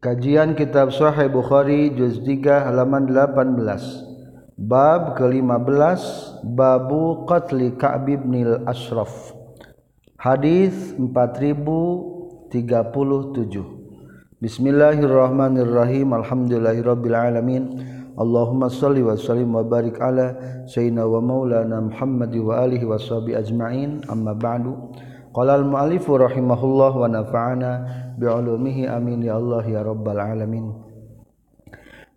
Kajian Kitab Sahih Bukhari juz 3 halaman 18. Bab ke-15 Babu Qatli Ka'b bin Ashraf. Hadis 4037. Bismillahirrahmanirrahim. Alhamdulillahirabbil alamin. Allahumma salli wa sallim wa barik ala sayyidina wa maulana Muhammad wa alihi washabi ajmain. Amma ba'du. Qalal mu'alifu rahimahullah wa nafa'ana bi'ulumihi amin ya Allah ya rabbal alamin.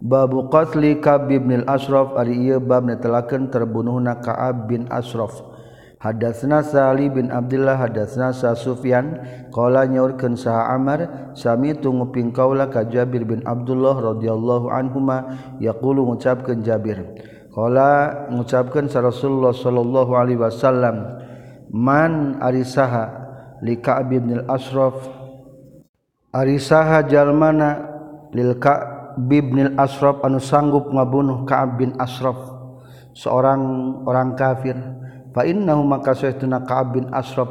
Babu qatli Ka'ab bin al-Ashraf ari ieu bab netelakeun terbunuhna Ka'ab bin Ashraf. Hadatsna Sali bin Abdullah hadatsna Sa Sufyan qala nyaurkeun Sa Amar sami tunguping kaula ka Jabir bin Abdullah radhiyallahu anhuma yaqulu ngucapkeun Jabir. Qala ngucapkeun sa Rasulullah sallallahu alaihi wasallam man arisaha li Ka'ab bin al-Asraf arisaha jalmana lil Ka'ab bin al-Asraf anu sanggup ngabunuh Ka'ab bin Asraf seorang orang kafir. Fa innahu maka sayyiduna Ka'ab bin Asraf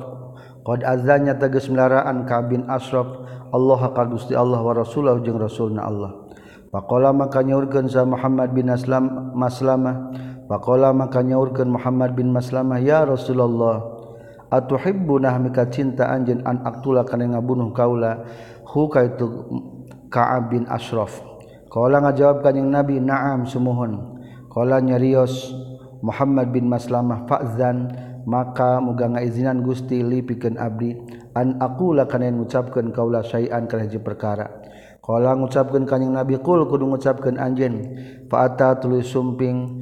qad azanya tegas melaraan Ka'ab bin Asraf Allah ka Gusti Allah wa rasulahu jeung rasulna Allah. Faqala maka nyaurkeun sa Muhammad bin Aslam Maslamah faqala maka nyaurkeun Muhammad bin Maslamah ya Rasulullah atuhibbunah mika cinta anjeun an aktula kana ngabunuh kaula? Hu ka itu Ka'ab bin Ashraf. Qala ngajawab kanjing Nabi na'am sumuhun. Qala nyarios Muhammad bin Maslamah fa'zan maka muga ngaizinan Gusti li pikeun abdi. An aqula kana ngucapkeun kaula syai'an kana hiji perkara. Qala ngucapkeun kanjing Nabi qul kudu ngucapkeun anjeun fa'ata tuluy sumping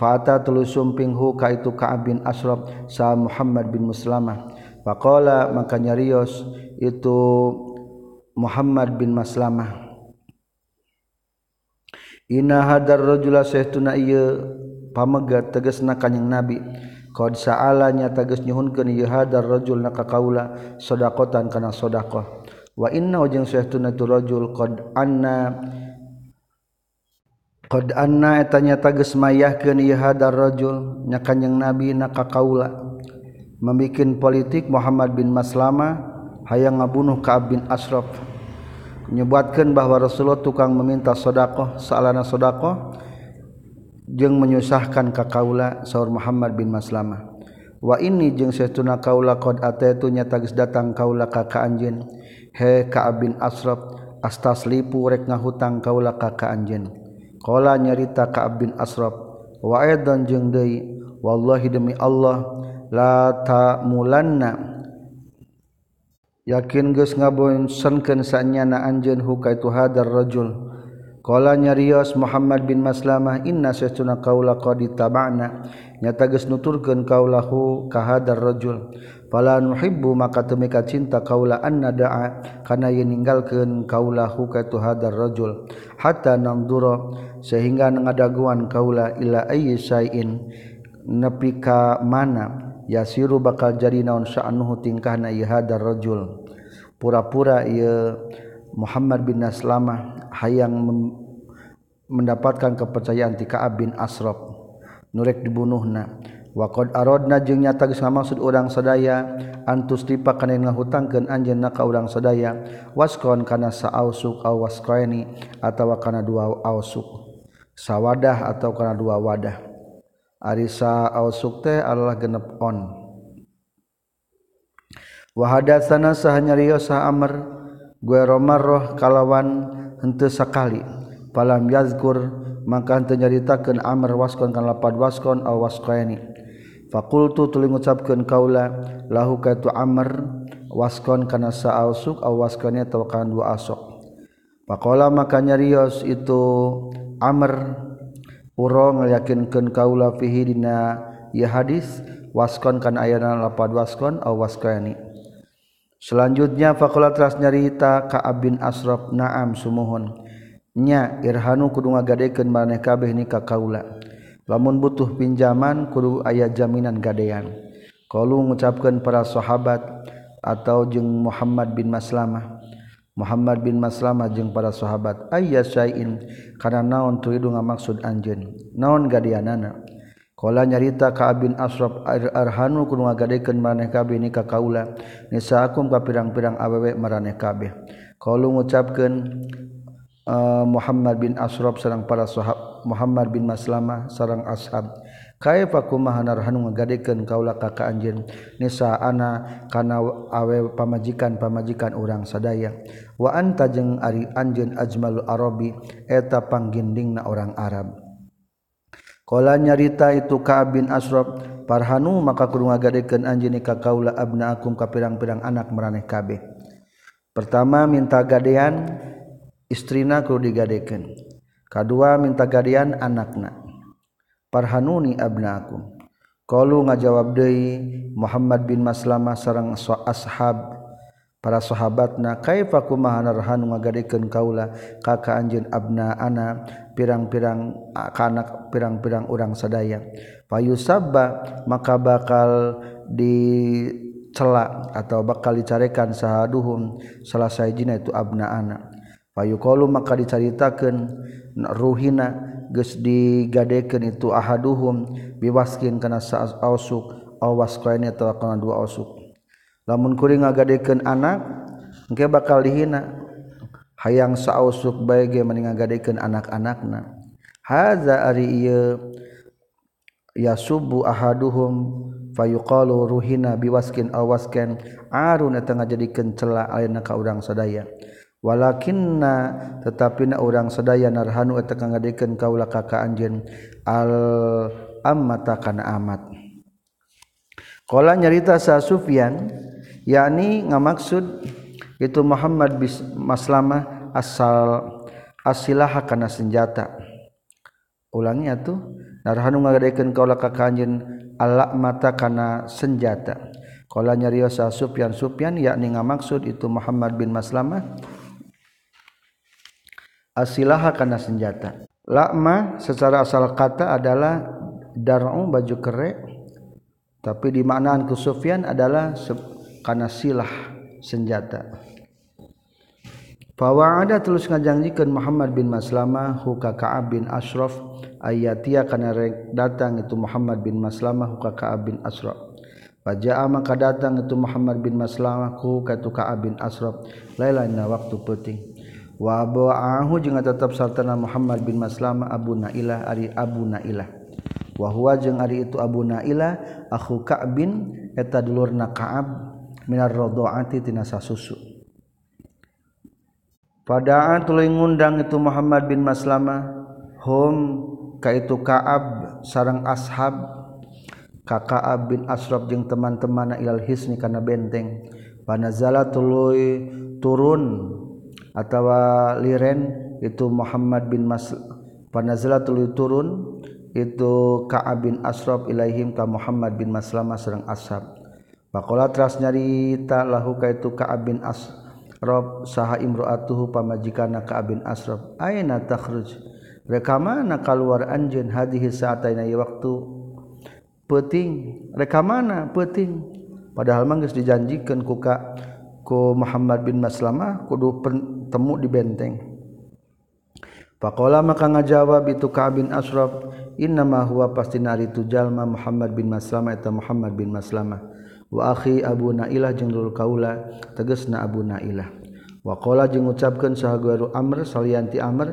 Fata tulu sumping hu ka itu Ka'ab bin Ashraf sa Muhammad bin Muslamah. Faqala maka nyarios itu Muhammad bin Maslamah. Inna hadar rajula sahtuna ieu pamegat tegasna kanjing Nabi. Qad sa'alanya tegas nyuhunkeun ieu hadar rajul na ka kaula sedaqatan kana sedekah. Wa inna jeung sahtuna tu rajul qad anna Qad anna etanya tages mayahkeun ieu hadar rajul nya kanjing Nabi naka kaula membikin politik Muhammad bin Maslama hayang ngabunuh Ka'ab bin Ashraf. Menyebutkan bahwa Rasulullah tukang meminta sedekah salana sedekah jeung menyusahkan ka kaula saur Muhammad bin Maslama. Wa ini jeung satuna kaula qad ataitu nya tages datang kaula ka ka anjeun he Ka'ab bin Ashraf astaslipu rek ngahutang kaula ka ka anjeun Kala nyarita Ka'ab bin Asraf wa aidan jeung deui wallahi demi Allah la ta'mulanna. Yakin geus ngabonsenkeun sanyana anjeun hukaitu hadar rajul. Kala nyarios Muhammad bin Maslamah inna sesuna kaula qad tabana nyata geus nuturkeun kaulahu ka hadar rajul. Fala nuhibbu maka teu mika cinta kaula anna da'a. Kana yeun ninggalkeun kaulahu ka tu hadar rajul. Hatta namdura sehingga ngadaguan kaula ila ayyi sayin nepi ka mana yasiru bakal jadi naon sya'nuhu tingkahna ieu hadar rajul. Pura-pura ieu Muhammad bin Naslamah hayang mendapatkan kepercayaan ti Ka'ab bin Asraf nurek dibunuhna. Wakod aradna jeung nyata geus ngamaksud urang sadaya antus tipa kana ngahutangkeun anjeunna ka urang sadaya waskon kana saausuk aw waskaini atawa kana dua ausuk. Sawadah atau kana dua wadah. Ari saausuk teh adalah genep on. Wa hadatsana sahanya riyo sa amr gue romarroh kalawan henteu sakali. Palam yazkur maka henteu nyaritakeun amr waskon kana lapad waskon aw waskaini Fakultu tuling ngucapkeun kaula lahu ka tu Amr waskon kana sa'ausuk aw waskonnya atawa kana dua asok. Faqala maka nyarios itu Amr uro ngyakinkan kaula fihi dina ya hadis waskon kan ayana lapad waskon aw waskani Selanjutnya fakulat teras nyarita ka bin Asraf na'am sumuhun. Nya irhanu kudu ngagadekeun maneh kabeh ni ka kaula. Lamun butuh pinjaman kudu aya jaminan gadean. Qalu mengucapkan para sahabat atau jeng Muhammad bin Maslamah. Muhammad bin Maslamah jeung para sahabat ayya syai'in? Karena naon turidu ngamaksud anjeun? Naon gadeanana Kala nyarita ka bin Asraf arhanu kudu ngagadekeun maneh kabeh ni ka kaula. Nisaakum ka pirang-pirang awewe maraneh kabeh qalu ngucapkeun uh, Muhammad bin Asraf sareng para sahabat Muhammad bin Maslamah sareng ashab. Kae pakumahanarhan ngagadekan kaulah kakak anjin nisa ana kana awe pamajikan pamajikan urang sadaya. Wa anta jeung ari anjeun ajmalul arabi eta panggindingna orang Arab. Kala nyarita itu Ka'ab bin Asraf parhanu maka kudu ngagadekeun anjeun ka kaula abna akum ka pirang-pirang anak maraneh kabeh. Pertama minta gadean istrina kudu digadekeun. Kadua minta gadean anakna. parhanuni abnakum qalu ngajawab deui Muhammad bin Maslamah sareng ashab para sahabatna kaifa kumaha narhanu ngagadikeun kaula ka anjeun abna ana pirang-pirang kanak pirang-pirang urang sadaya. Fayusabba maka bakal di celak atau bakal dicarekan sahaduhum salah sahijina itu abna abnaana. Fayuqalu maka dicaritakeun ruhina geus digadekeun itu ahaduhum biwaskin kana saas ausuk awas kaina atawa kana dua ausuk. Lamun kuring ngagadekeun anak engke bakal dihina. Hayang sausuk bae ge mending ngagadekeun anak-anakna. Haza ari ieu yasubu ahaduhum fayuqalu ruhina biwaskin awaskan arun eta ngajadikeun celah ayeuna ka urang sadaya. Walakinna tetapi na urang sadaya narhanu eta ngagadikeun kaula ka ka anjeun al ammata kana amat. Kala nyarita sa Sufyan yakni ngamaksud itu Muhammad bin Maslamah asal asilah kana senjata. Ulangnya tuh narhanu ngagadekeun kaula ka kanjeun alak mata kana senjata. Kala nyarios sa Sufyan Sufyan yakni ngamaksud itu Muhammad bin Maslamah asilah kana senjata. Lakma secara asal kata adalah dar'u baju kere tapi dimaknaan ku Sufyan adalah karena silah senjata. Bahwa ada terus ngajanjikan Muhammad bin Maslamah huka Ka'ab bin Ashraf ayatia kana datang itu Muhammad bin Maslamah huka Ka'ab bin Ashraf. Paja'a maka datang itu Muhammad bin Maslamah ku ka itu Ka'ab bin Ashraf. Lailana waktu penting wahu juga tetap sartana Muhammad bin Maslama Abu Nailah Ari Abu Nailah. Wahwa jeung Ari itu Abu Nailah aku Kabin eta dulur na Kaab minar rodoati tinasa susu padaan tuluy ngundang itu Muhammad bin Maslama home ka itu Kaab sarang ashab. Ka bin Asrab jeung teman-temanna ilal hisni karena benteng. Panazala tuluy turun atau liren itu Muhammad bin Mas panazala tulu turun itu Kaab bin asraf Ilaihim ka Muhammad bin Maslama serrang ashab Pakola teras nyarita lahuka itu Ka'ab bin Asraf saha imro'atuhu pamajikana Ka'ab bin Asraf. Aina takhruj? Reka mana keluar anjeun hadihi saat aina waktu peting. Reka mana peting? Padahal manggus dijanjikan ku ka ku Muhammad bin Maslamah kudu temu di benteng. Pakola maka ngajawab itu Ka'ab bin Ashraf innama huwa pasti nari ari jalma Muhammad bin Maslama eta Muhammad bin Maslama wa akhi Abu Nailah jeung lul kaula tegasna Abu Nailah. Wa qala jeung ngucapkeun sahaguaru Amr salianti Amr.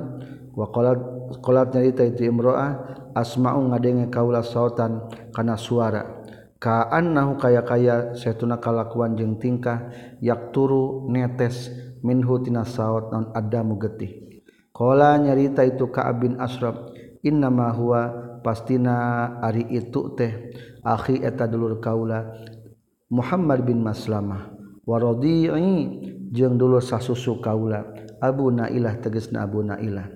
Wa qala qolat nyarita itu imro'ah asma'u ngadenge kaula sautan kana suara. Ka'annahu kaya-kaya setuna kalakuan jeung tingkah yakturu netes minhutina sawwat non ada mugetih Kola nyarita itu Ka'ab bin Asrab innama huwa pastina ari itu teh akhi eta dulur kaula Muhammad bin Maslamah wa radii jeung dulur sasusu kaula Abu Nailah tegasna Abu Nailah.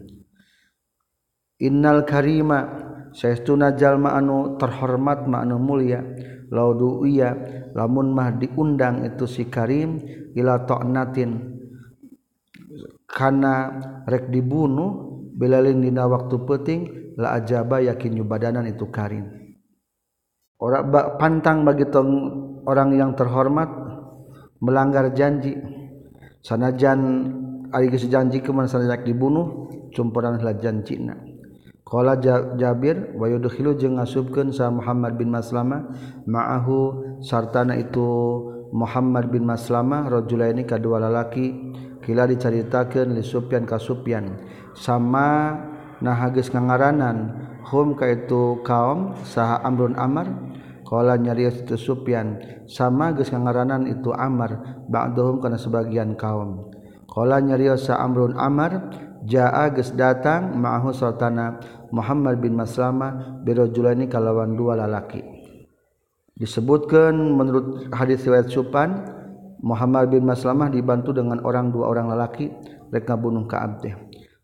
Innal karima saestuna jalma anu terhormat ma anu mulia laudu iya lamun mah diundang itu si karim ila ta'natin. karena rek dibunuh belalin dina waktu peting la ajaba yakin nyubadanan itu karim orang pantang bagi tong orang yang terhormat melanggar janji. Sanajan ari geus janji keman sanajan dibunuh cumpuran lah janjina. Qala jabir wa yudkhilu jeung ngasubkeun sa Muhammad bin Maslama ma'ahu sartana itu Muhammad bin Maslama rajulaini kadua lalaki Kila dicaritakan di Supyan ka Supyan. Sama nah hagis ngangaranan hum ka itu kaum saha Amrun Amar? Qala nyarios itu Supyan sama geus ngangaranan itu Amar ba'dhum kana sebagian kaum. Qala nyarios sa Amrun Amar jaa geus datang ma'ahu sultana Muhammad bin Maslama birajulani kalawan dua lalaki. Disebutkan menurut hadis riwayat Supan Muhammad bin Maslamah dibantu dengan orang dua orang lelaki mereka bunuh Ka'ab teh.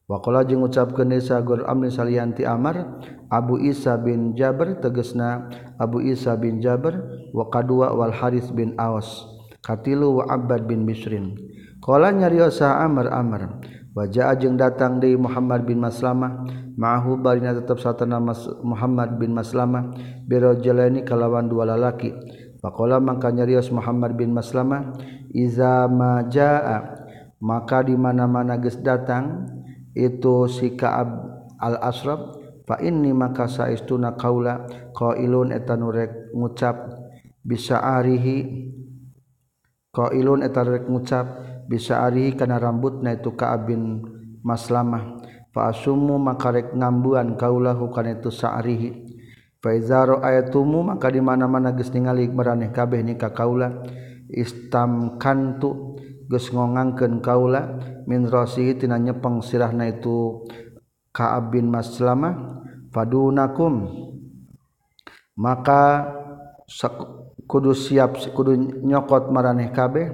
Wakola jeung ngucapkeun Isa gur amri salianti Amar Abu Isa bin Jabir tegesna Abu Isa bin Jabir wa kadua wal Haris bin Aus katilu wa Abbad bin Bisrin. Qala nyariosa Amr Amr wajah jeung datang di Muhammad bin Maslamah ma'ahu barina tetap satana Muhammad bin Maslamah biro jalani kalawan dua lalaki Pakola maka nyarios Muhammad bin Maslamah iza majaa maka di mana-mana geus datang itu si Ka'ab al-Asrab fa inni maka saistuna qaula qailun eta nu rek ngucap bisa arihi qailun eta rek ngucap bisa arihi kana rambutna itu Ka'ab bin Maslamah fa asumu maka rek ngambuan kaulahu kana itu sa'rihi sa Faizaro ayatumu maka di mana-mana geus ningali maraneh kabeh nikah kaula. Istam kantu geus ngongangkeun kaula. Min rasihi tina nyepeng sirahna itu Ka'ab bin Maslamah fadunakum. Maka kudu siap kudu nyokot maraneh kabeh.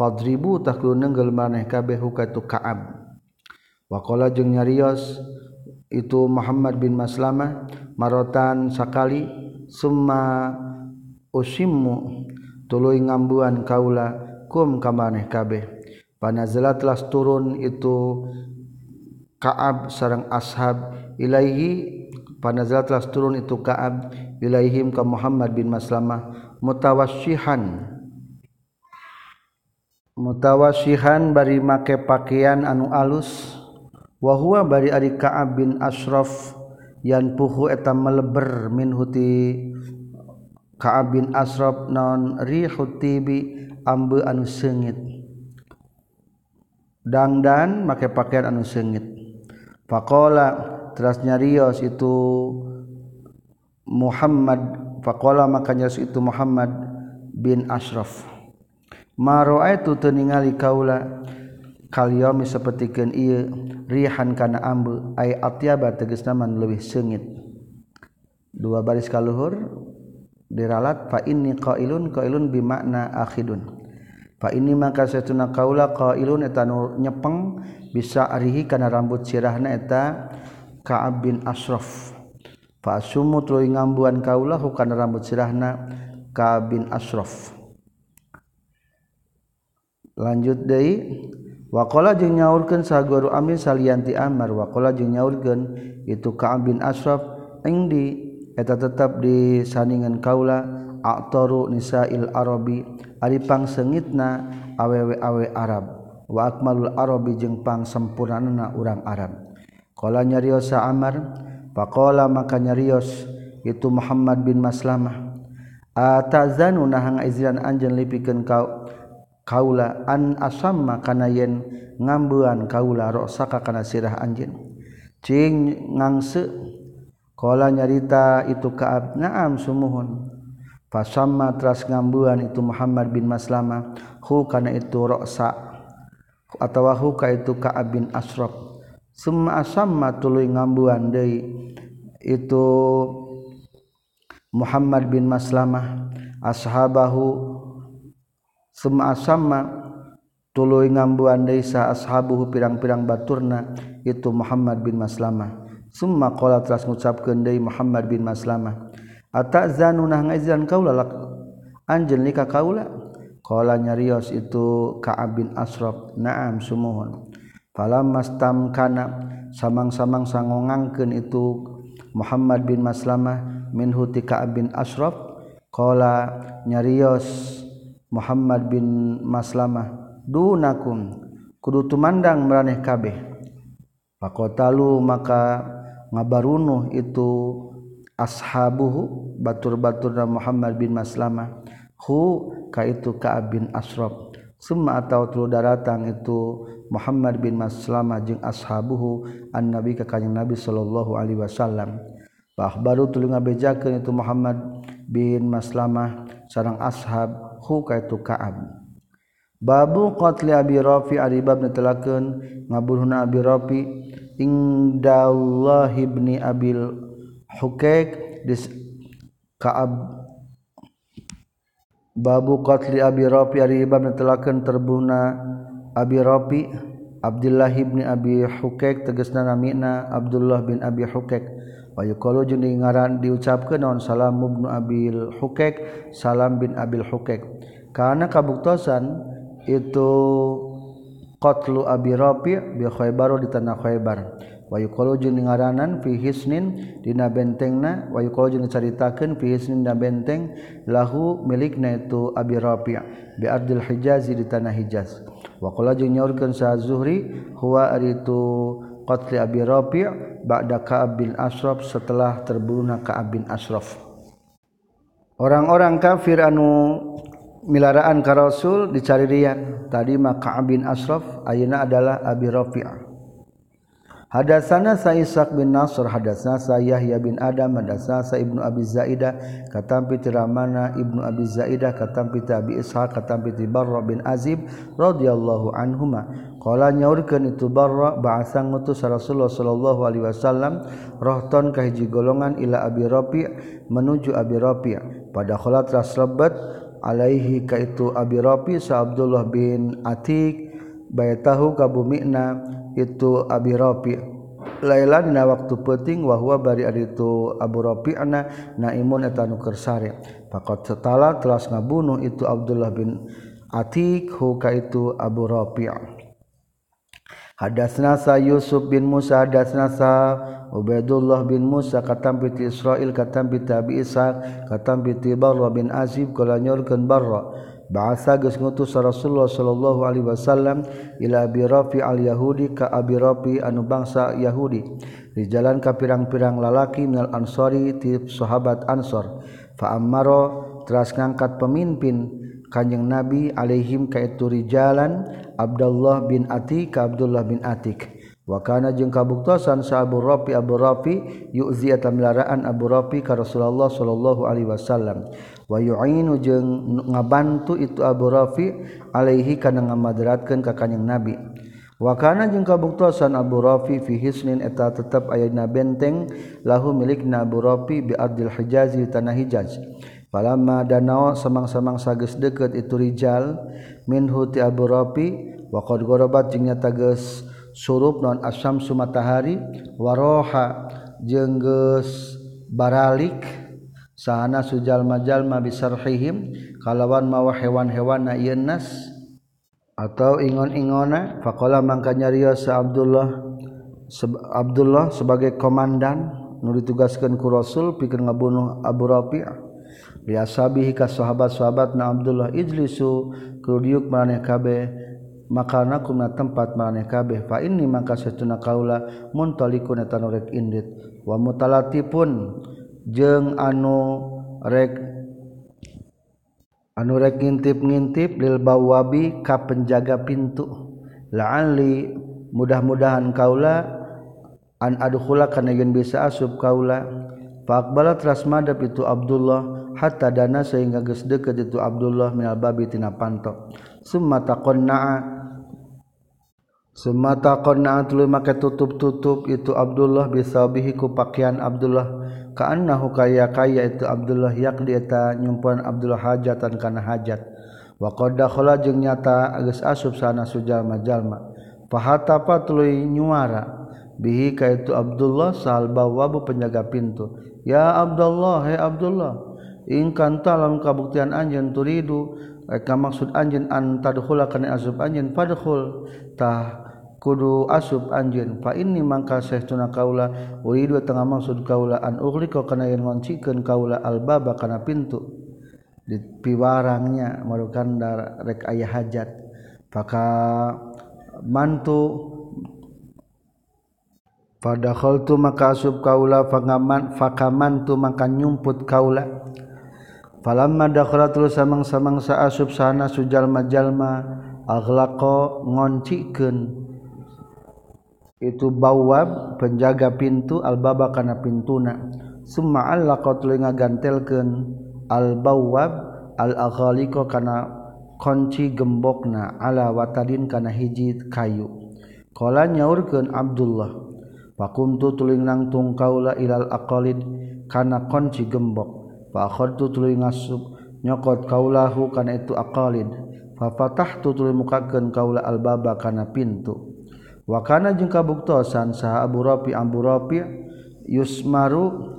Fadribu tak kudu nenggel maraneh kabeh hukatu Ka'ab. Waqala jeung nyarios itu Muhammad bin Maslamah marotan sakali summa usimmu tuluy ngambuan kaula kum kamaneh kabeh. Panazala telah turun itu Ka'ab sarang ashab ilaihi panazala telah turun itu Ka'ab ilaihim ka Muhammad bin Maslamah mutawasyihan. Mutawasyihan bari make pakaian anu alus wahwa bari ari Ka'ab bin Ashraf yan puhu eta meleber min huti Ka'ab bin Ashraf naon rihu tibi ambe anu seungit. Dangdan make pakaian anu seungit. Faqala teras nyarios itu Muhammad faqala makanya itu Muhammad bin Ashraf. Ma ra'aitu teningali kaula kaliomi sepertikan ia rihan kana ambu ay atyaba tegas naman lebih sengit dua baris kaluhur diralat fa inni qailun qailun bimakna akhidun. Fa inni maka satuna qaula qailun eta nu nyepeng bisa arihi kana rambut sirahna eta Ka'ab bin Asraf fa sumu tuluy ngambuan kaula kana rambut sirahna Ka'ab bin Asraf lanjut deui Wakola jeung nyaurkeun saguru amin salianti Amar wakola jeung nyaurkeun itu Ka'ab bin Ashraf engdi eta tetap di saningan kaula aktoru nisail arabi ari pangsengitna awewe-awe Arab. Wa akmalul arabi jeung pang pangsempurnana urang Arab. Qala nyariosa Amar faqala maka nyarios itu Muhammad bin Maslamah. Atazanu nahang izran anjeun lipikeun kau kaula an asama kana yen ngambuan kaula rosaka kana sirah anjin cing ngangse kala nyarita itu kaab naam sumuhun. Fasamma tras ngambuan itu Muhammad bin Maslama hu kana itu roksa atawa hu ka itu kaab bin asraf summa asamma tuluy ngambuan deui itu Muhammad bin Maslamah ashabahu summa sama tuluy ngambuan deui sa ashabuhu pirang-pirang baturna itu Muhammad bin Maslamah summa qala teras ngucapkeun deui Muhammad bin Maslamah atazanu nah ngazan kaula anjeun nikah kaula? Qala nyarios itu Ka'ab bin Asraf na'am sumuhun. Falammastam kana samang-samang sangongangkeun itu Muhammad bin Maslamah minhu ti Ka'ab bin Asraf qala nyarios Muhammad bin Maslamah dunakum kudu tumandang meraneh kabeh. Pakotalu maka ngabarunuh itu ashabuhu batur-batur Muhammad bin Maslamah hu ka itu Ka'ab bin Asraf Summa atau tulu daratang itu Muhammad bin Maslama jeung ashabuhu an Nabi ka kanjing Nabi sallallahu alaihi wasallam. Bah baru tulu ngabejakeun itu Muhammad bin Maslamah sareng ashab hu kaitu Ka'ab Babu qatli Abi Rafi ari bab netelakeun ngabunuhna Abi Rafi indallah ibni Abil Hukaik dis Ka'ab. Babu qatli Abi Rafi ari bab netelakeun terbunuhna Abi Rafi Abdullah ibni Abi Hukaik tegasna namina Abdullah bin Abi Hukaik. kalau jeung ngaran diucapkeun naon? Salam mubnu Abil Hukek. Salam bin Abil Hukek. Karena kabuktosan itu qatlu Abi Rafi bi Khaybar di tanah Khaybar. Wa jeung ngaranan fi hisnin dina bentengna. Wa yuqalu jeung caritakeun fi hisnin dina benteng. Lahu milikna itu Abi Rafi bi Abdul Hijaz di tanah Hijaz. Wa qala jeung nyaurkeun sa Zuhri huwa aritu qatli Abi Rafi' ba'da Ka'ab bin Ashraf setelah terbunuhna Ka'ab bin Ashraf orang-orang kafir anu milaraan ka Rasul dicari rian tadi mah Ka'ab bin Ashraf ayeuna adalah Abi Rafi' ah. Hadatsana Sa'isaq bin Nasr hadatsana sa Yahya bin Adam hadatsana sa Ibnu Abi Zaidah katampi tiramana Ibnu Abi Zaidah katampi Abi Ishaq katampi Barra bin Azib radhiyallahu anhuma. Qala nyaurkeun itu Barra ba'asa ngutus Rasulullah sallallahu alaihi wasallam rohton ka hiji golongan ila Abi Rafi' menuju Abi Rafi' pada kholat raslebet alaihi ka itu Abi Rafi' sa Abdullah bin Atik bayatahu ka bumina itu Abi Rafi. Laila dina waktu penting wahwa bari ari itu Abu Rafi ana naimun eta nu kersare. Faqad setala telah ngabunuh itu Abdullah bin Atik hu ka itu Abu Rafi. Hadasna sa Yusuf bin Musa hadasna sa Ubaidullah bin Musa katam piti Israil katam piti Abi Isa katam piti Barra bin Azib kala nyorkeun Barra bahasa geus ngutus Rasulullah sallallahu alaihi wasallam ila Abi Rafi al Yahudi ka Abi Rafi anu bangsa Yahudi. Di jalan ka pirang-pirang lalaki minal Ansori ti sahabat Ansor. Fa ammaro teras ngangkat pemimpin Kanjeng Nabi alaihim ka itu rijalan Abdullah bin Atik ka Abdullah bin Atik. wakana jeung kabuktosan sa Abu Rafi Abu Rafi yuzi eta milaraan Abu Rafi ka Rasulullah sallallahu alaihi wasallam. Wa yu'inu jeung ngabantu itu Abu Rafi alaihi kana ngamadratkeun ka kanjing Nabi. Wakana jeung kabuktosan Abu Rafi fi hisnin eta tetep ayana benteng lahu milikna Abu Rafi bi Abdul Hijazi tanah Hijaz. Palama danau samang-samang sages deket itu rijal minhu ti Abu Rafi wa qad gharabat jeung nyata geus surup non asam Sumatahari waroha jengges baralik sahana sujalma-jalma bisarhihim kalawan mawa hewan-hewan na yenas atau ingon-ingona faqala mangka nyarios sa Abdullah se Abdullah sebagai komandan nu ditugaskeun ku Rasul pikeun ngabunuh Abu Rafi' biasa bihi ka sahabat-sahabat na Abdullah ijlisu kudiuk maneh kabeh makana kuna tempat maneh kabeh. Fa ini maka setuna kaula muntalikun eta nu rek indit. Wa mutalatipun jeung anu rek anu rek ngintip-ngintip lil bawabi ka penjaga pintu. La'ali mudah-mudahan kaula an adkhula kana yen bisa asub kaula. Faqbala trasmada itu Abdullah hatta dana sehingga geus deukeut itu Abdullah minal babi tina pantok summa taqanna'a Semata qanna tuluy make tutup-tutup itu Abdullah bisabihi ku pakaian Abdullah. Kaannahu kaya kaya itu Abdullah yakdi eta nyumpuan Abdullah hajatan kana hajat. Wa qad dakhala jeung nyata geus asup sana sujalma jalma fahatapa tuluy nyuara. Bihi ka itu Abdullah sal bawabu penjaga pintu. Ya Abdullah he Abdullah in kanta lam kabuktian anjeun turidu eka maksud anjeun an tadkhula kana asup anjeun fadkhul. Tah kudu asub anjeun. Fa inni mangka sahtuna kaula uridu tengah maksud kaula an ughliqa kana yen ngoncikeun kaula albaba kana pintu. Di piwarangnya marukan rek aya hajat. Maka mantu pada khaltu maka asub kaula fangaman fakamantu maka nyumput kaula. Falamma dakhala terus samang-samang sa asub sana sujal majalma alako ngonciken itu bawab penjaga pintu albaba kana pintuna. Summa allaqa tuluy ngagantelkeun albawab al-aghaliqa kana kunci gembokna ala watadin kana hiji kayu. Qala nyaurkeun Abdullah pakumtu tuluy nangtung kaula ilal aqalid kana kunci gembok. Fa akhadtu tuluy ngasub nyokot kaulahu kana itu aqalid. Fa fatahtu tuluy mukakeun kaula albaba kana pintu. wakana jeung kabuktosan saha Abu Rafi Abu Rafi Yusmaru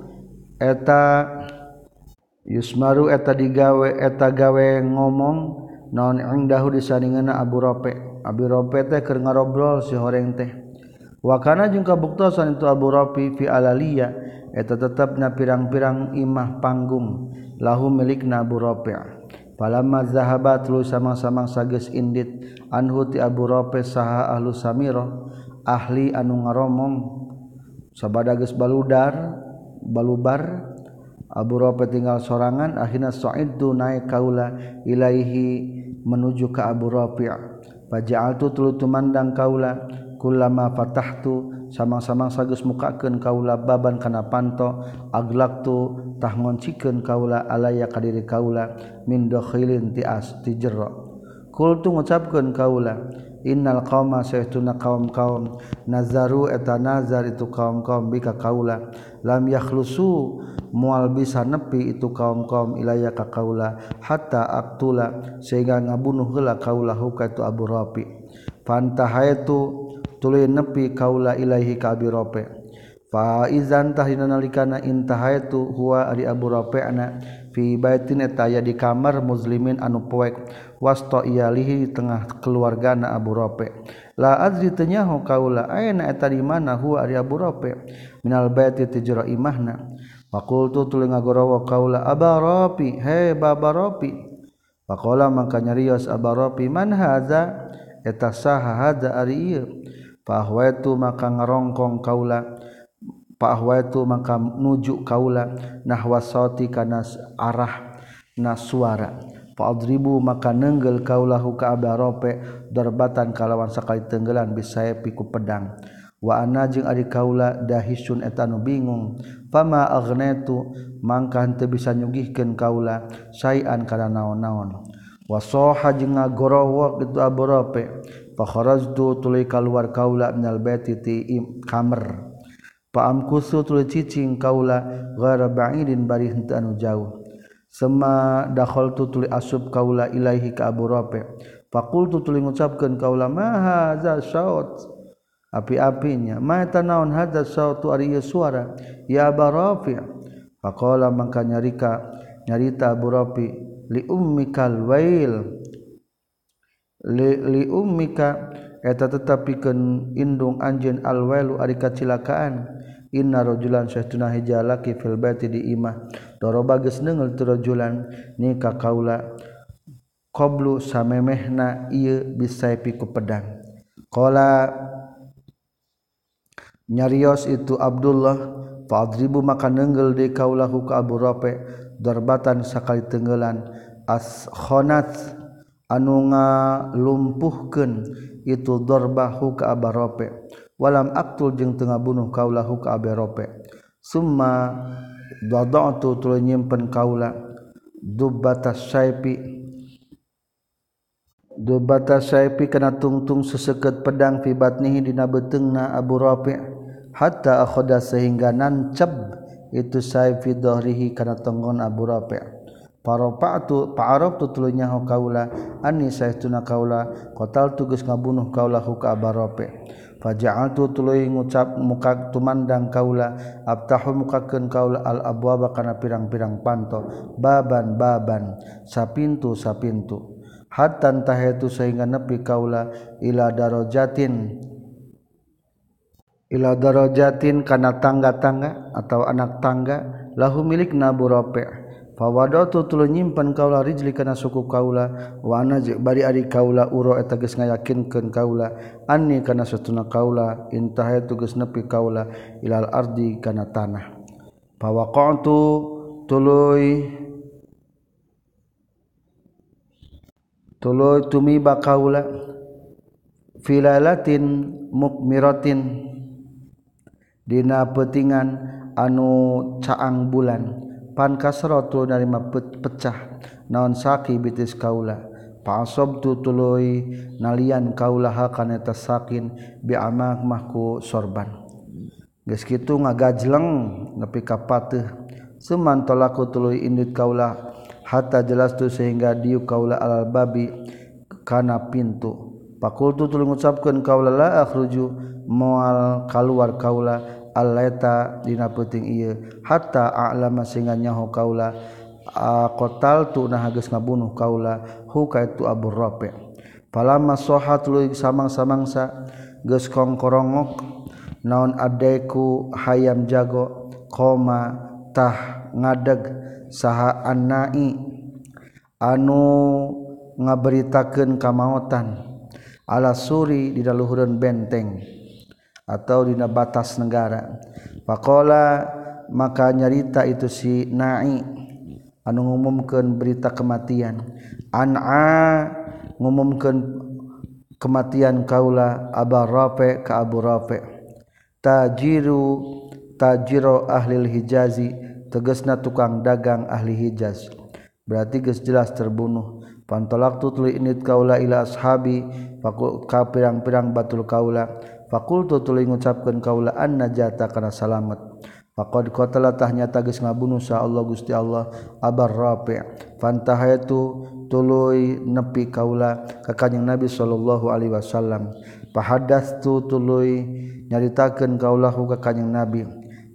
eta Yusmaru eta digawe eta gawe ngomong naon indahu disandinganna Abu Rafi. Abu Rafi teh keur ngarobrol si horeng teh. Wakana jeung kabuktosan itu Abu Rafi fi alaliya eta tetepna pirang-pirang imah panggung. Lahu milikna Abu Rafi' palama zahabatlu sama-samang sages indit. Anhu ti Abu Rafi saha ahlu Samiro ahli anu ngaromong. Sabada geus baludar balubar Abu Rafi tinggal sorangan akhirna Sa'idtu naik kaula ilaihi menuju ke Abu Rafi. Faja'altu tulu tumandang kaula kullama fatahtu sama-samang sages mukakeun kaula baban kana panto aglaktu tah ngoncikeun kaula alaya ka diri kaula min dakhilin ti as ti jero qultu ngucapkeun kaula innal qauma saytuna qaum-qaum nazaru eta nazar itu kaum-kaum bika kaula. Lam yakhlusu mual bisa nepi itu kaum-kaum ilaya ka kaula hatta aktula sehingga ngabunuh heula kaula huka itu Abu Rafi fantahaitu tuluy nepi kaula ilaihi ka Abi Rafi faizantahinanalikana intaha itu huwa ari Abu Rafi'na fi baitin eta di kamar muslimin anu poek wasto iyalihi tengah keluargana Abu Rafi' la adri tanyahu kaula aina eta di mana huwa ari Abu Rafi' minal baiti tijra imahna wa qultu tuluy ngagorowo kaula Abu Rafi' he Baba Rafi' Pakola maka nyarios Abaropi man haza eta saha haza ari ieu. Pahwaitu maka ngarongkong kaula. Pawatu maka nuju kaula nahwasoti kana arah na suara. Fa'adribu maka nenggel kaulahu ka abarope darbatan kalawan sekali tenggelan bisaya piku pedang. Wa ana jeung ari kaula dahisun eta nu bingung. Fama agnetu mangka henteu bisa nyugihkeun kaula sayan kana naon-naon. Wa soha jeung ngagorowo kitu abarope. Fa kharajtu tuluy kaluar kaula minal baiti ti kamar. Paamkusu tuluy cicing kaula ghara ba'idin bari henteu anu jauh Sema dahol tu tuli asub kaula ilaihi ka Abu Rafi. Fakul tu tuli ngucapkeun kaula ma hadza saut. Api-apinya, ma eta naon hadza saut ari suara? Ya Abu Rafi. Faqala mangka nyarika nyarita Abu Rafi li ummikal wail. Li, li ummika eta tetapikeun indung anjeun al wailu ari kacilakaan. inna innarojulan Sytuna hijalaki fil filbati di imah. Doroba geus neungel teu rojulan ni ka kaula. Qablu samemehna ieu bisayfi ku pedang. Qala nyarios itu Abdullah fadribu maka neunggel di kaulahu ka Abu Rafi darbatan sakali tenggelan. As khonat anu ngalumpuhkeun itu darbahu ka Abu Rafi. Walam aktul jeung tengah bunuh kaulahu ka Abu Rafi summa tu nyimpen kaula. Dubata saypi dubata saypi kena tungtung seseket pedang fi batnihi dina betengna Abu Rafi hatta akhoda sehingga nancep itu sayfi dhahrihi kana tenggon Abu Rafi Parapatu pa'arabtu tulunya kaula. Anni saytuna kaula. Qatal tugas ngabunuh kaula huka Abu Rafi Faja'altu tuluy ngucap muka tumandang kaula abtahu mukakeun kaula al abwaba kana pirang-pirang panto baban baban sapintu sapintu. Hatta tahetu sehingga nepi kaula ila darajatin ila darajatin kana tangga-tangga atau anak tangga lahu milik nabu rafi' fawadatu tulu nyimpan kaula rijli kana suku kaula. Wa ana bari ari kaula uro eta geus ngayakinkeun kaula. Anni kana satuna kaula. Intaha e tu geus nepi kaula. Ilal ardi kana tanah. Fawaqatu tuluy tuluy tumiba kaula. Filalatin mukmiratin. Dina petingan anu caang bulan. Pan kasratu narima pecah. Naon saki bitis kaula. Pasob tu tuluy nalian kaula hakana eta sakin bi amak mahku sorban. Geus kitu ngagajleng nepi ka pateuh seman tolaku tuluy indit kaula hatta jelas tu sehingga diu kaula alal babi kana pintu. Pakultu tuluy ngucapkeun kaula la akhruju moal kaluar kaula aleta dina puting ieu. Hatta a'lama singa nyaho kaula aqtal tu nah geus ngabunuh kaula hu kaitu Abu Rafi. Palama sohat luig samang-samangsa geus kongkorongok naon adeku hayam jago koma tah ngadeg saha annai. Anu ngaberitakeun kamaotan ala suri di daluhureun benteng. atau dina batas negara. Pakola maka nyarita itu si na'i anu ngumumkeun berita kematian. An'a ngumumkeun kematian kaula aba rafi ka abu rafi. Tajiru tajiro ahli hijazi tegesna tukang dagang ahli hijaz. Berarti geus jelas terbunuh. Pantolak tutli init kaula ila ashabi ka pirang-pirang batul kaula. fakultu tuli ngucapkan kaulaan najata kana salamet. Faqad qatala tahnyata geus ngabunuh sa Allah Gusti Allah. Abar Rafi' fantahaitu tuluy nepi kaula ka kanjing Nabi sallallahu alaihi wasallam. Fahadastu tuluy nyaritakeun kaula ka kanjing Nabi.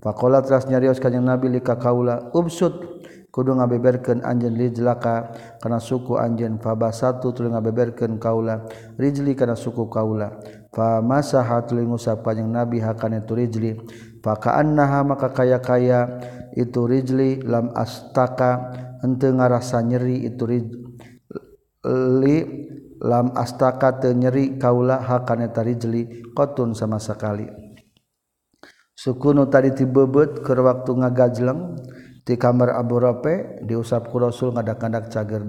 Faqala teras nyarios kanjing Nabi lika kaula ubsud. Kudu ngabeberkeun anjeun rijlaka kana suku anjeun. Fabasatu tuluy ngabeberkeun kaula rijli kana suku kaula. Fa masaha tuluy ngusap panjang nabi hakana itu rijli. Fa ka'annaha maka kaya-kaya itu rijli. Lam astaka henteu ngarasa nyeri itu rijli. Lam astaka teu nyeri kaula hakana rijli qatun sama sekali. Suku nu tadi tibebet keur waktu ngagajleng kamar Abu Rape diusapku Rasul ngada-kandak cager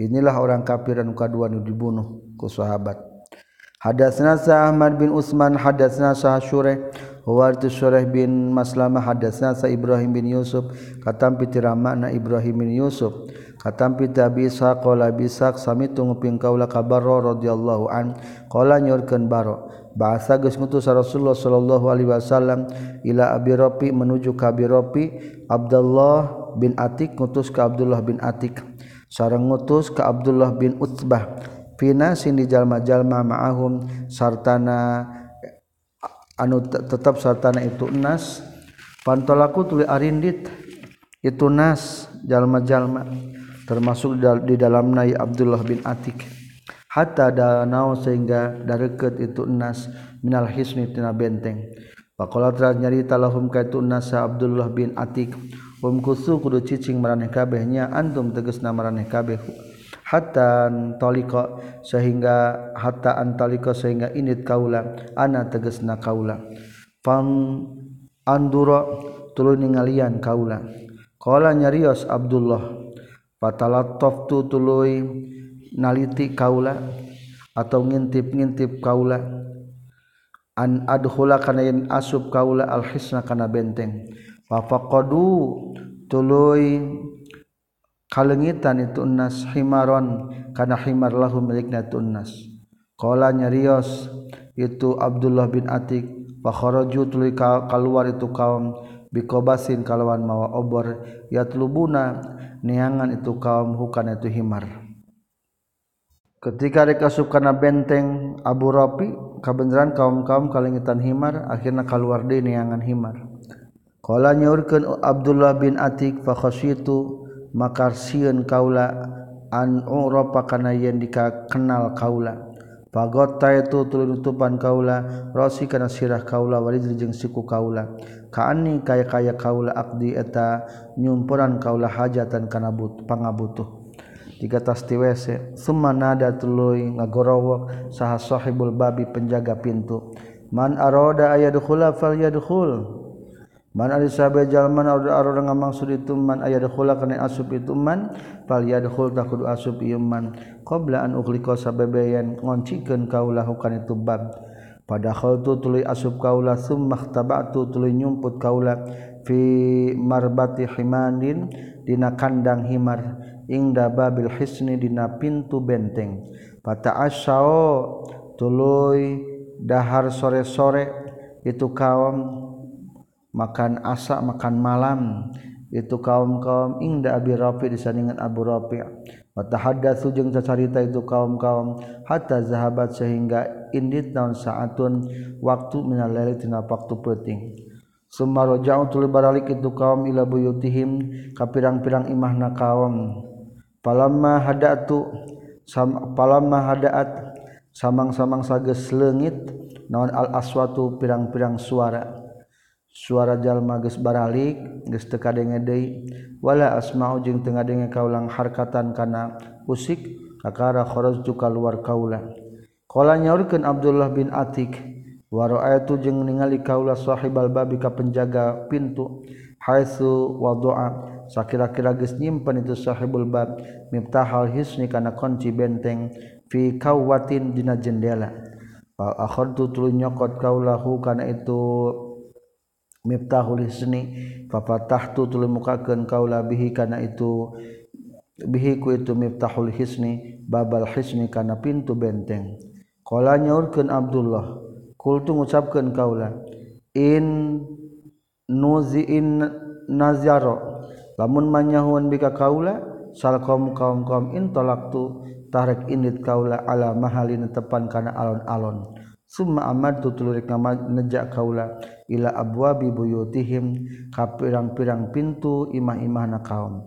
inilah orang kafiran muka2 dibunuh ke sahabat Hadatsna Ahmad bin Utsman hadatsna Sa Syurah wa Syurah bin Maslamah hadatsna Sa Ibrahim bin Yusuf katam pitiramana Ibrahim bin Yusuf katam pitabi sa qala bisak sami tunggu nguping kaula kabar radhiyallahu an qala nyorkeun baro bahasa geus ngutus Rasulullah sallallahu alaihi wasallam ila Abi Rafi menuju ka Abi Rafi Abdullah bin Atik ngutus ka Abdullah bin Atik sareng ngutus ka Abdullah bin Utsbah pina sing dijallma-jalma ma'ahum sartana anu tetap sartana itu enas pantolaku tuli arindit itu nas jalma-jalma termasuk di dalam nai Abdullah bin Atik. Hatta danau sehingga dareket itu enas minal hisni tina benteng. Pakola telah nyarita lahum kaitu nasa Abdullah bin Atik. Um kusu kudu cicing maraneh kabehnya antum teges na maraneh kabeh hatta talika sehingga hatta antalika sehingga init kaula ana tegesna kaula. Fam andura tuluy ningalian kaula. Qala nyarios Abdullah fatalattaftu tuluy naliti kaula atau ngintip-ngintip kaula an adkhula kana yen asub kaula al hisna kana benteng. Fa faqadu tuluy kalengitan itu nas himaron kana himar lahu milikna itu nas. Qala nyarios itu Abdullah bin Atik fa kharaju tuluy keluar itu kaum bikobasin kalawan mawa obor yatlubuna niangan itu kaum hukana itu himar. Ketika mereka karena benteng Abu Rafi kebenaran kaum-kaum kalingitan himar akhirnya keluar di niangan himar. Kala nyaurkeun Abdullah bin Atik fa khasyitu makar siun kaula an anropa kana yen dikenal kaula. Pagota itu tulunutupan kaula Rosi kana sirah kaula warid jeung siku kaula. Kaani kaya kaya kaula akdi eta nyumpuran kaula hajatan kana but pangabutuh. Tiga tas tiwese semua nada tuluy ngagorowok saha sahibul babi penjaga pintu. Man aroda ayadkhula falyadkhul. Man ari sabe jalman ar ar ngamangsud itu man aya dakhula kana asub itu man fal yadkhul takudu asub ieu man. Qabla an ukhliqa sababayan ngoncikeun kaulah kana itu bab. Pada khaltu tuluy asub kaula summa khtabatu tuluy nyumput kaula fi marbati himanin dina kandang himar. Ingda babil hisni dina pintu benteng. Fata asyao tuluy dahar sore-sore itu kaum makan asa makan malam. Itu kaum-kaum ingda Abi Rafi disandingan Abu Rafi. Wa tahaddatsu jeung cacarita itu kaum-kaum. Hatta zahabat sehingga indit naun saatun waktu minal laili tina waktu peuting. Summa raja'u tuluy baralik itu kaum ila buyutihim ka pirang-pirang imahna kaum. Palamma hadatu sam, palamma hadaat samang-samang sages leungit naon al aswatu pirang-pirang suara. suara jalma geus baralik geus teu kadenge deui wala asma'u jeung teu ngadenge kaulang harkatan kana usik kakara kharajtu kaluar kaula. Qala nyaurkeun Abdullah bin Atik wa ra'aitu jeung ningali kaula sahibal babi ka penjaga pintu haitsu wadu'a sakira-kira geus nyimpen itu sahibul bab miftahal hisni kana kunci benteng fi kawatin dina jendela. Fa akhadtu tulunyokot kaulahu kana itu miftahul hisni fafatahtu tuluy mukakeun kaula bihi kana itu bihi ku itu miftahul hisni babal hisni kana pintu benteng. Qala nyaurkeun Abdullah kultu ngucapkeun kaula in nuziin nazaro lamun manyahuan bika kaula salkom kaum kaum in talaktu tarik indit kaula ala mahalin tepan kana alon-alon summa amadtu tulurik nejak kaula ila abwabi buyutihim ka pirang-pirang pintu imah-imah na kaum.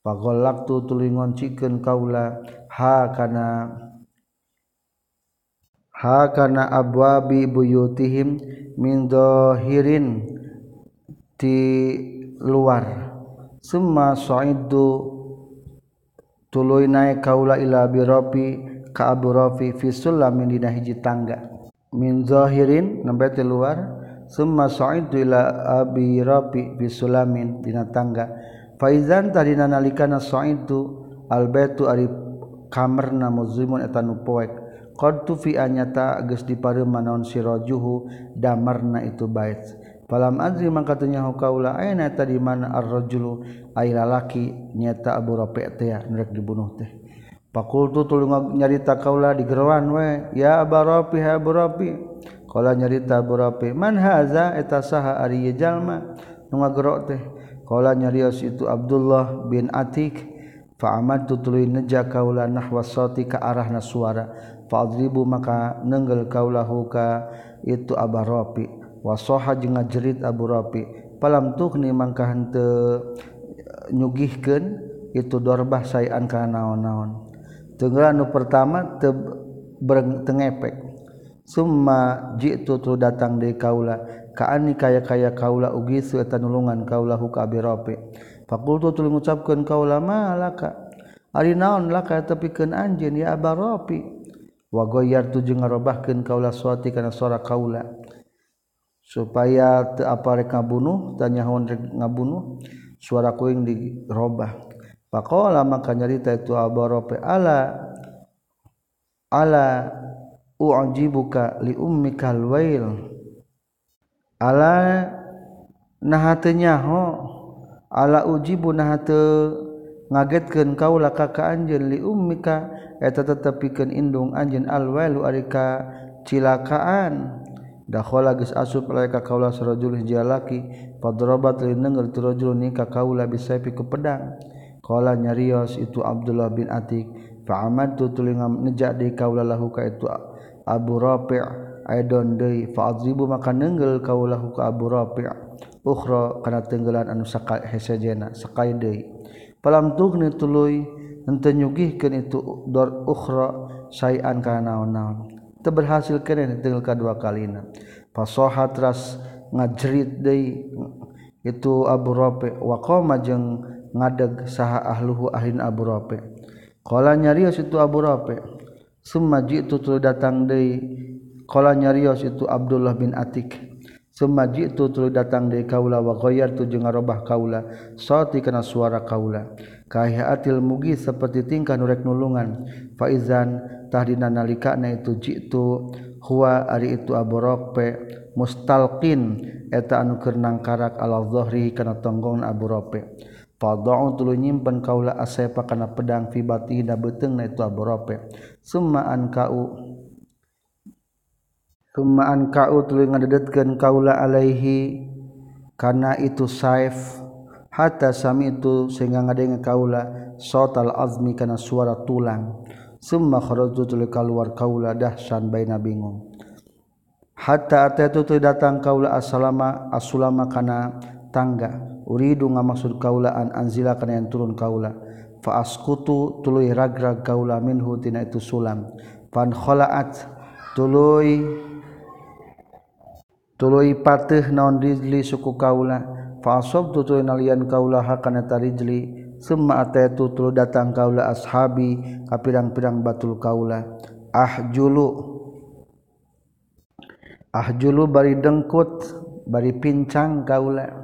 Fagolaktu tuluy ngoncikeun kaula ha kana ha kana abwabi buyutihim min dhahirin ti luar. Summa sa'idtu tuluy naik kaula ila birafi ka abu rafi fi sulamin dina hiji tangga min zahirin nembe ti luar. Summa sa'idu ila abi rabi bi sulamin dina tangga. Faizan tadina nalikana sa'idu al baitu ari kamarna muzlimun eta nu poek. Qad tufi anyata geus dipareuh manaon sirajuhu damarna itu bait. Falam adri mangka tanya kaula aina tadi mana ar-rajulu? Ay lalaki nyata abu rabi teh rek dibunuh teh. Pakultu tulung nyarita kaulah di geroan we. Ya baropi ha baropi kala nyarita baropi man haza? Eta saha ari jalma. Nu ngagerok teh. Kala nyarios itu Abdullah bin Atik fa amadtu tuluy neja kaulah nahwa sati ka arahna suara. Fa adribu maka nenggel kaulahu ka itu abaropi wasoha jeung ngajerit Abu Rafi palam tuhni mangka henteu nyugihkeun itu dorbah sayan kana naon-naon. tenggeranu pertama te tengepek summa jitu tu datang dari kaula kaani kaya kaya kaula ugi sueta nulungan kaula huka birope fakultu tu mengucapkan kaula malaka ari naon laka tepikeun anjeun ya abaropi wa goyar tu jeung ngarobahkeun kaula suati karena suara kaula. Supaya te apa rek ngabunuh tanya hon rek ngabunuh suara kuing dirobah Pakola maka nyarita itu aborope ala ala u'ajibuka li ummi kalwail ala nahatenya ho. Ala ujibu nahate ngagetkeun kaula ka ka anjeun li ummika eta tetepikeun indung anjeun alwailu ari ka cilakaan. Dakhala geus asup laika kaula sarajul hiji laki padrabat li nenggel tu rajul ni ka kaula bisayfi ku pedang. Nyarios itu Abdullah bin Atik. Faamad tu tulinga nejak di kaulahu ka itu Abu Rafi' aidon deui fa'adzibu maka nenggel kaulahu ka Abu Rafi' ukhra kana tenggelan anu sakai hesejena sakai deui palam tughni tuluy henteu nyugihkeun itu dor ukhra sayan kana naon-naon. Teu berhasil keneh tenggel kadua kalina fasoha teras ngajrit deui itu Abu Rafi' wa qama jeung ngadeg saha ahluhu ahlin Abu Rafi. Qala nyarios itu Abu Rafi. Summa jitu tu datang deui. Qala nyarios itu Abdullah bin Atik. Summa jitu tu datang deui kaula wa ghayyartu jeung ngarobah kaula. Sauti kana suara kaula. Kahiatil mugi seperti tingkah nurek nulungan. Faizan tahdina nalikana itu jitu. Huwa ari itu Abu Rafi. Mustalqin eta anu keur nangkarak ala dhahri kana tonggongan Abu Rafi. Fadau tulu nyimpen kaulah asepa kana pedang fi batihi beteng na itu aborope. Summa an ka'u Summa an ka'u tulu ngadedetkeun kaulah alaihi kana itu saif hatta sami itu sehingga ngadenge kaulah sotal azmi kana suara tulang. Summa itu tulu keluar kaulah dahsan baina bingung. Hatta atetu tu datang kaulah asalama asulama kana tangga. Uridu ngamaksud kaula an anzila kana yang turun kaula. Fa askutu tuluy ragrag kaula minhu tina itu sulam. Fan khalaat tuluy patih naon rijli suku kaula. Fasob tutu nalian kaula hakaneta rijli semua itu tu datang kaula ashabi ka pirang-pirang batul kaula. Ahjulu ahjulu bari dengkut bari pincang kaula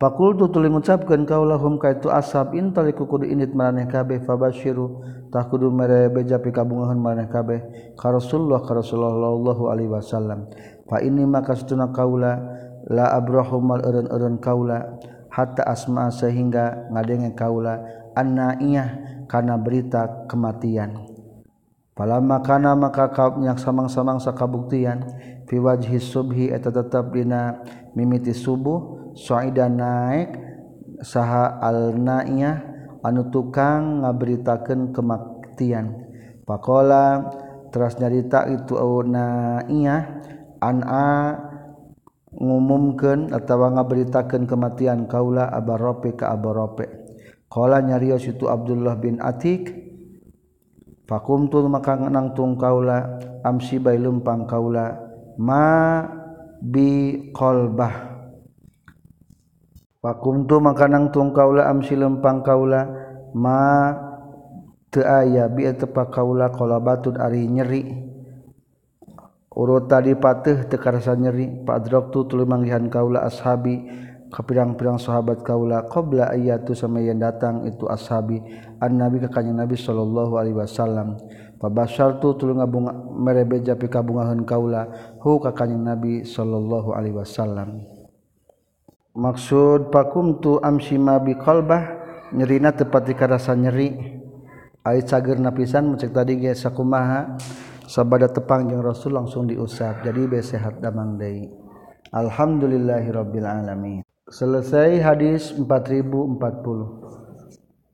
Fakultu tuli ngucapkeun kaulah hum ka itu ashab intaliku kudu init maraneh kabeh fabasyiru tah kudu mere beja pikabungahan maraneh kabeh. Ka Rasulullah ka Rasulullah sallallahu alaihi wasallam. Fa ini maka satuna kaula la abrahu mal eureun-eureun kaula hatta asma sehingga ngadenge kaula anna iyah kana berita kematian. Palama kana maka kaunyak samang-samang sakabuktian fi wajhi subhi eta tetep dina mimiti subuh soida naik saha alnaiyah anu tukang ngaberitakeun kemaktian. Pakola teras nyarita itu naiyah an'a ngumumkeun atawa ngaberitakeun kematian kaula abarope ka abarope qala nyarios itu Abdullah bin Atik fakumtul maka nangtung kaula amsi bailum pangkaula ma bi qalbah wakumtu makanang tung kaula amsi lempang kaula ma teu aya bi tepak kaula qalabatun ari nyeri. Urut tadi patih teu karasa nyeri padraktu tuluy manggihan kaula ashabi ka pirang-pirang sahabat kaula qabla ayatu samayan datang itu ashabi an nabi ka kanjeng nabi sallallahu alaihi wasallam. Tu tulu ngabunga merebeja pika bungaheun kaula hu ka kanjeng nabi sallallahu alaihi wasallam. maksud pakum tu amsima bi qalbah nyerina tepat dikarasa nyeri. Ait cager napisan mencek tadi ge sakumaha. Sabada tepang jeung Rasul langsung diusap jadi be sehat damang deui alhamdulillahirabbil alamin. Selesai hadis 4040